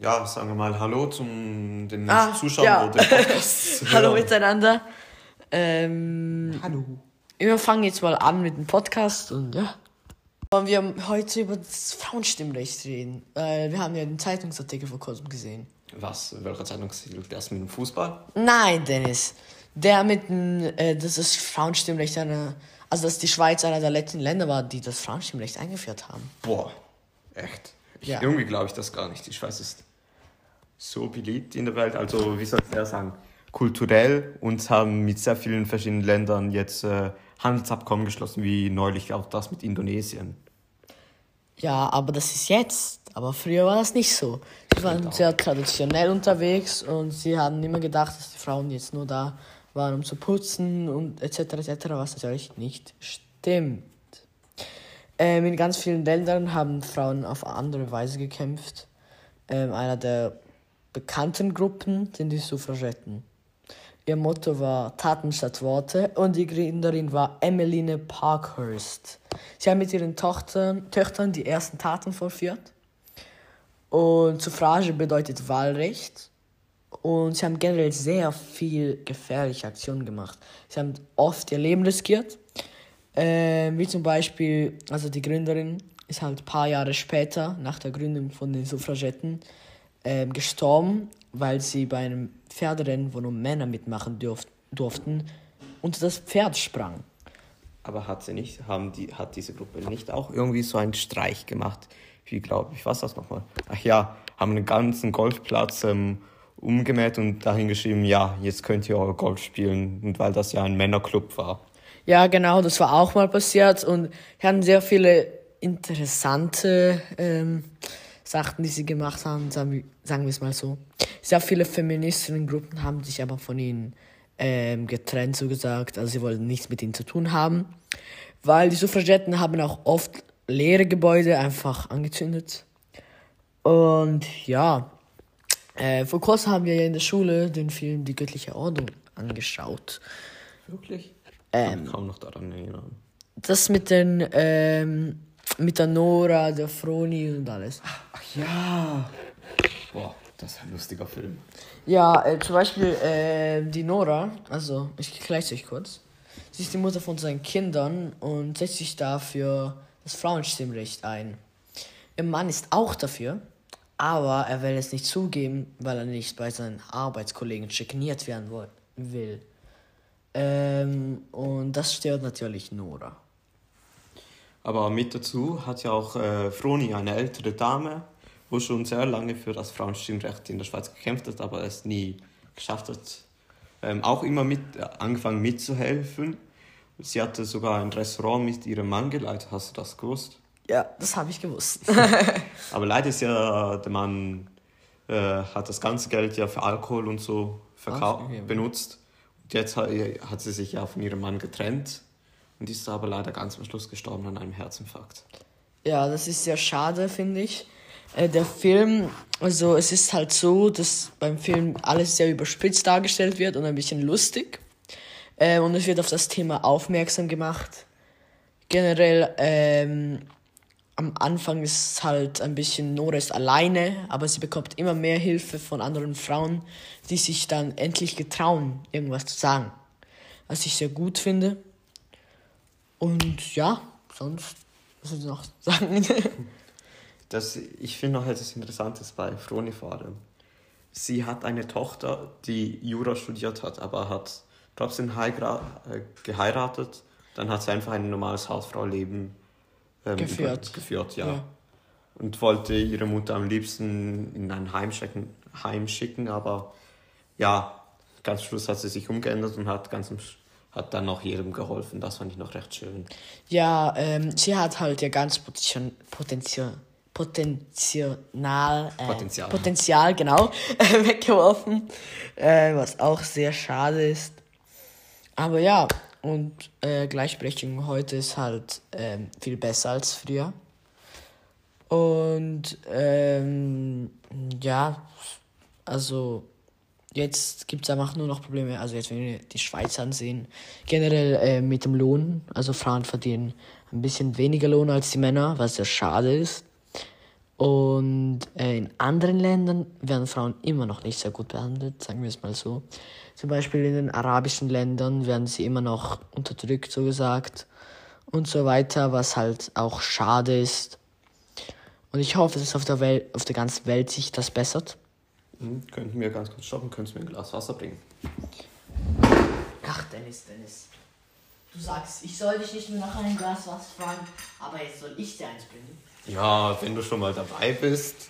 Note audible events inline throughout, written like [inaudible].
ja, sagen wir mal Hallo zum den Ah, Zuschauern ja. oder den Podcast. [laughs] Hallo miteinander. Ähm, Hallo. wir fangen jetzt mal an mit dem Podcast und ja. Wollen wir heute über das Frauenstimmrecht reden? Äh, wir haben ja den Zeitungsartikel vor kurzem gesehen. Was? Welcher Zeitungstitel? Das mit dem Fußball? Nein, Dennis. Der mit dem, äh, das ist Frauenstimmrecht eine, also dass die Schweiz einer der letzten Länder war, die das Frauenstimmrecht eingeführt haben. Boah, echt? Ich, Ja. Irgendwie glaube ich das gar nicht. Die Schweiz ist so beliebt in der Welt. Also, wie soll ich das sagen? Kulturell und haben mit sehr vielen verschiedenen Ländern jetzt äh, Handelsabkommen geschlossen, wie neulich auch das mit Indonesien. Ja, aber das ist jetzt. Aber früher war das nicht so. Sie waren sehr traditionell unterwegs und sie haben immer gedacht, dass die Frauen jetzt nur da waren, um zu putzen und etc. etc., was natürlich nicht stimmt. Ähm, in ganz vielen Ländern haben Frauen auf andere Weise gekämpft. Ähm, einer der bekannten Gruppen sind die Suffragetten. Ihr Motto war Taten statt Worte und die Gründerin war Emmeline Parkhurst. Sie haben mit ihren Tochtern, Töchtern die ersten Taten vollführt. Und Suffrage bedeutet Wahlrecht. Und sie haben generell sehr viel gefährliche Aktionen gemacht. Sie haben oft ihr Leben riskiert. Ähm, wie zum Beispiel, also die Gründerin ist halt ein paar Jahre später, nach der Gründung von den Suffragetten, ähm, gestorben, weil sie bei einem Pferderennen, wo nur Männer mitmachen dürf durften, unter das Pferd sprang. Aber hat sie nicht, haben die, hat diese Gruppe nicht auch irgendwie so einen Streich gemacht? Wie glaube ich, was das nochmal? Ach ja, haben einen ganzen Golfplatz ähm, umgemäht und dahin geschrieben, ja, jetzt könnt ihr euer Golf spielen, und weil das ja ein Männerclub war. Ja, genau, das war auch mal passiert und wir hatten sehr viele interessante ähm, Sachen, die sie gemacht haben, sagen wir, es mal so. Sehr viele Feministinnengruppen haben sich aber von ihnen ähm, getrennt, so gesagt. Also sie wollten nichts mit ihnen zu tun haben, weil die Suffragetten haben auch oft leere Gebäude einfach angezündet. Und ja, äh, vor kurzem haben wir ja in der Schule den Film Die göttliche Ordnung angeschaut. Wirklich? Ähm. Ich kann kaum noch daran erinnern. Das mit den, ähm, mit der Nora, der Froni und alles. Ach ja. Boah, das ist ein lustiger Film. Ja, äh, zum Beispiel äh, die Nora, also ich es euch kurz. Sie ist die Mutter von seinen Kindern und setzt sich dafür das Frauenstimmrecht ein. Ihr Mann ist auch dafür, aber er will es nicht zugeben, weil er nicht bei seinen Arbeitskollegen schikaniert werden will. Ähm, und das stört natürlich Nora. Aber mit dazu hat ja auch äh, Froni, eine ältere Dame, wo schon sehr lange für das Frauenstimmrecht in der Schweiz gekämpft hat, aber es nie geschafft hat, ähm, auch immer mit, äh, angefangen mitzuhelfen. Sie hatte sogar ein Restaurant mit ihrem Mann geleitet, hast du das gewusst? Ja, das habe ich gewusst. [laughs] [laughs] Aber leider ist ja der Mann, äh, hat das ganze Geld ja für Alkohol und so verkauft, benutzt. Und jetzt hat, hat sie sich ja von ihrem Mann getrennt und ist aber leider ganz am Schluss gestorben an einem Herzinfarkt. Ja, das ist sehr schade, finde ich. Äh, der Film, also es ist halt so, dass beim Film alles sehr überspitzt dargestellt wird und ein bisschen lustig. Ähm, und es wird auf das Thema aufmerksam gemacht. Generell, ähm, am Anfang ist halt ein bisschen Nora ist alleine, aber sie bekommt immer mehr Hilfe von anderen Frauen, die sich dann endlich getrauen, irgendwas zu sagen. Was ich sehr gut finde. Und ja, sonst, was soll ich noch sagen? [laughs] Das, ich finde noch etwas Interessantes bei Froni vor allem. Sie hat eine Tochter, die Jura studiert hat, aber hat trotzdem äh, geheiratet. Dann hat sie einfach ein normales Hausfrau-Leben ähm, Geführt. geführt ja. Ja. Und wollte ihre Mutter am liebsten in ein Heim schicken, Heim schicken aber ja, ganz am Schluss hat sie sich umgeändert und hat, ganz am Sch- hat dann noch jedem geholfen. Das fand ich noch recht schön. Ja, ähm, sie hat halt ihr ganz Potenzial, Potenzial, Potenzial, äh, Potenzial. Potenzial, genau, [laughs] weggeworfen, äh, was auch sehr schade ist. Aber ja, und äh, Gleichberechtigung heute ist halt ähm, viel besser als früher. Und ähm, ja, also jetzt gibt es einfach nur noch Probleme. Also jetzt, wenn wir die Schweiz ansehen, generell äh, mit dem Lohn. Also Frauen verdienen ein bisschen weniger Lohn als die Männer, was sehr schade ist. Und äh, in anderen Ländern werden Frauen immer noch nicht sehr gut behandelt, sagen wir es mal so. Zum Beispiel in den arabischen Ländern werden sie immer noch unterdrückt, so gesagt. Und so weiter, was halt auch schade ist. Und ich hoffe, dass auf der, Welt, auf der ganzen Welt sich das bessert. Hm, könnten wir ganz kurz stoppen, könntest du mir ein Glas Wasser bringen? Ach, Dennis, Dennis. Du sagst, ich soll dich nicht mehr nach einem Glas Wasser fragen, aber jetzt soll ich dir eins bringen. Ja, wenn du schon mal dabei bist.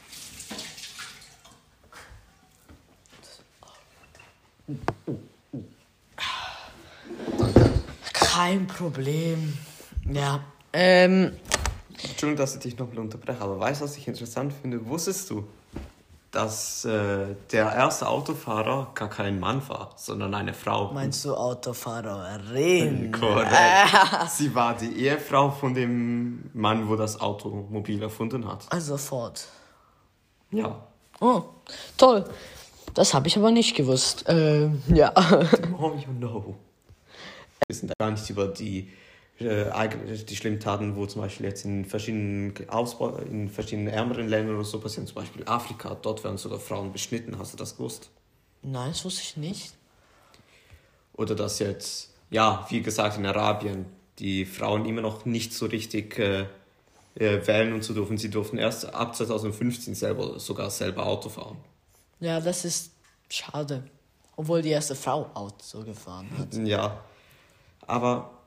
Kein Problem. Ja. Ähm. Entschuldigung, dass ich dich nochmal unterbreche, aber weißt du, was ich interessant finde? Wusstest du, dass äh, der erste Autofahrer gar kein Mann war, sondern eine Frau? Meinst du Autofahrerin? Korrekt. [laughs] Sie war die Ehefrau von dem Mann, wo das Automobil erfunden hat. Also Ford. Ja. Oh, toll. Das habe ich aber nicht gewusst. Ähm, ja. The [laughs] more you know. Wir sind gar nicht über die, äh, die schlimmen Taten, wo zum Beispiel jetzt in verschiedenen Ausbau, in verschiedenen ärmeren Ländern oder so passieren, zum Beispiel Afrika, dort werden sogar Frauen beschnitten. Hast du das gewusst? Nein, das wusste ich nicht. Oder dass jetzt, ja, wie gesagt, in Arabien die Frauen immer noch nicht so richtig äh, äh, wählen und so dürfen. Sie durften erst ab 2015 selber, sogar selber Auto fahren. Ja, das ist schade. Obwohl die erste Frau Auto gefahren hat. Ja, aber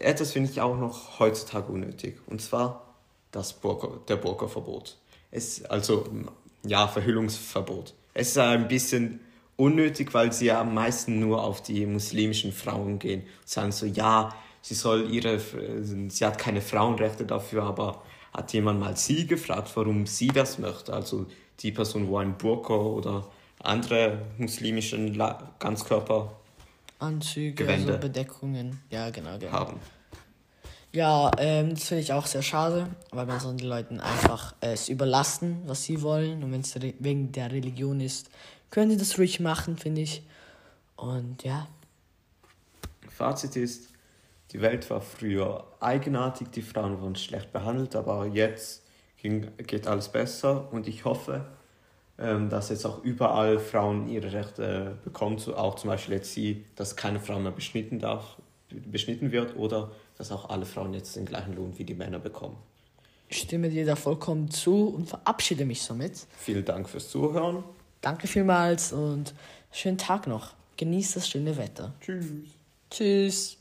etwas finde ich auch noch heutzutage unnötig. Und zwar das Burka, der Burka-Verbot. Also, ja, Verhüllungsverbot. Es ist ein bisschen unnötig, weil sie ja am meisten nur auf die muslimischen Frauen gehen. Sagen so, ja, sie soll ihre, sie hat keine Frauenrechte dafür, aber hat jemand mal sie gefragt, warum sie das möchte? Also die Person, wo ein Burka oder andere muslimischen La Ganzkörper Anzüge, Gewände. also Bedeckungen. Ja, genau, genau. haben. Ja, ähm, das finde ich auch sehr schade, weil man soll den Leuten einfach äh, es überlassen, was sie wollen. Und wenn es wegen der Religion ist, können sie das ruhig machen, finde ich. Und ja, Fazit ist, die Welt war früher eigenartig, die Frauen wurden schlecht behandelt, aber jetzt ging, geht alles besser und ich hoffe, dass jetzt auch überall Frauen ihre Rechte bekommen, so auch zum Beispiel jetzt sie, dass keine Frau mehr beschnitten, darf, beschnitten wird oder dass auch alle Frauen jetzt den gleichen Lohn wie die Männer bekommen. ich stimme dir da vollkommen zu und verabschiede mich somit. Vielen Dank fürs Zuhören. Danke vielmals und schönen Tag noch. Genießt das schöne Wetter. Tschüss. Tschüss.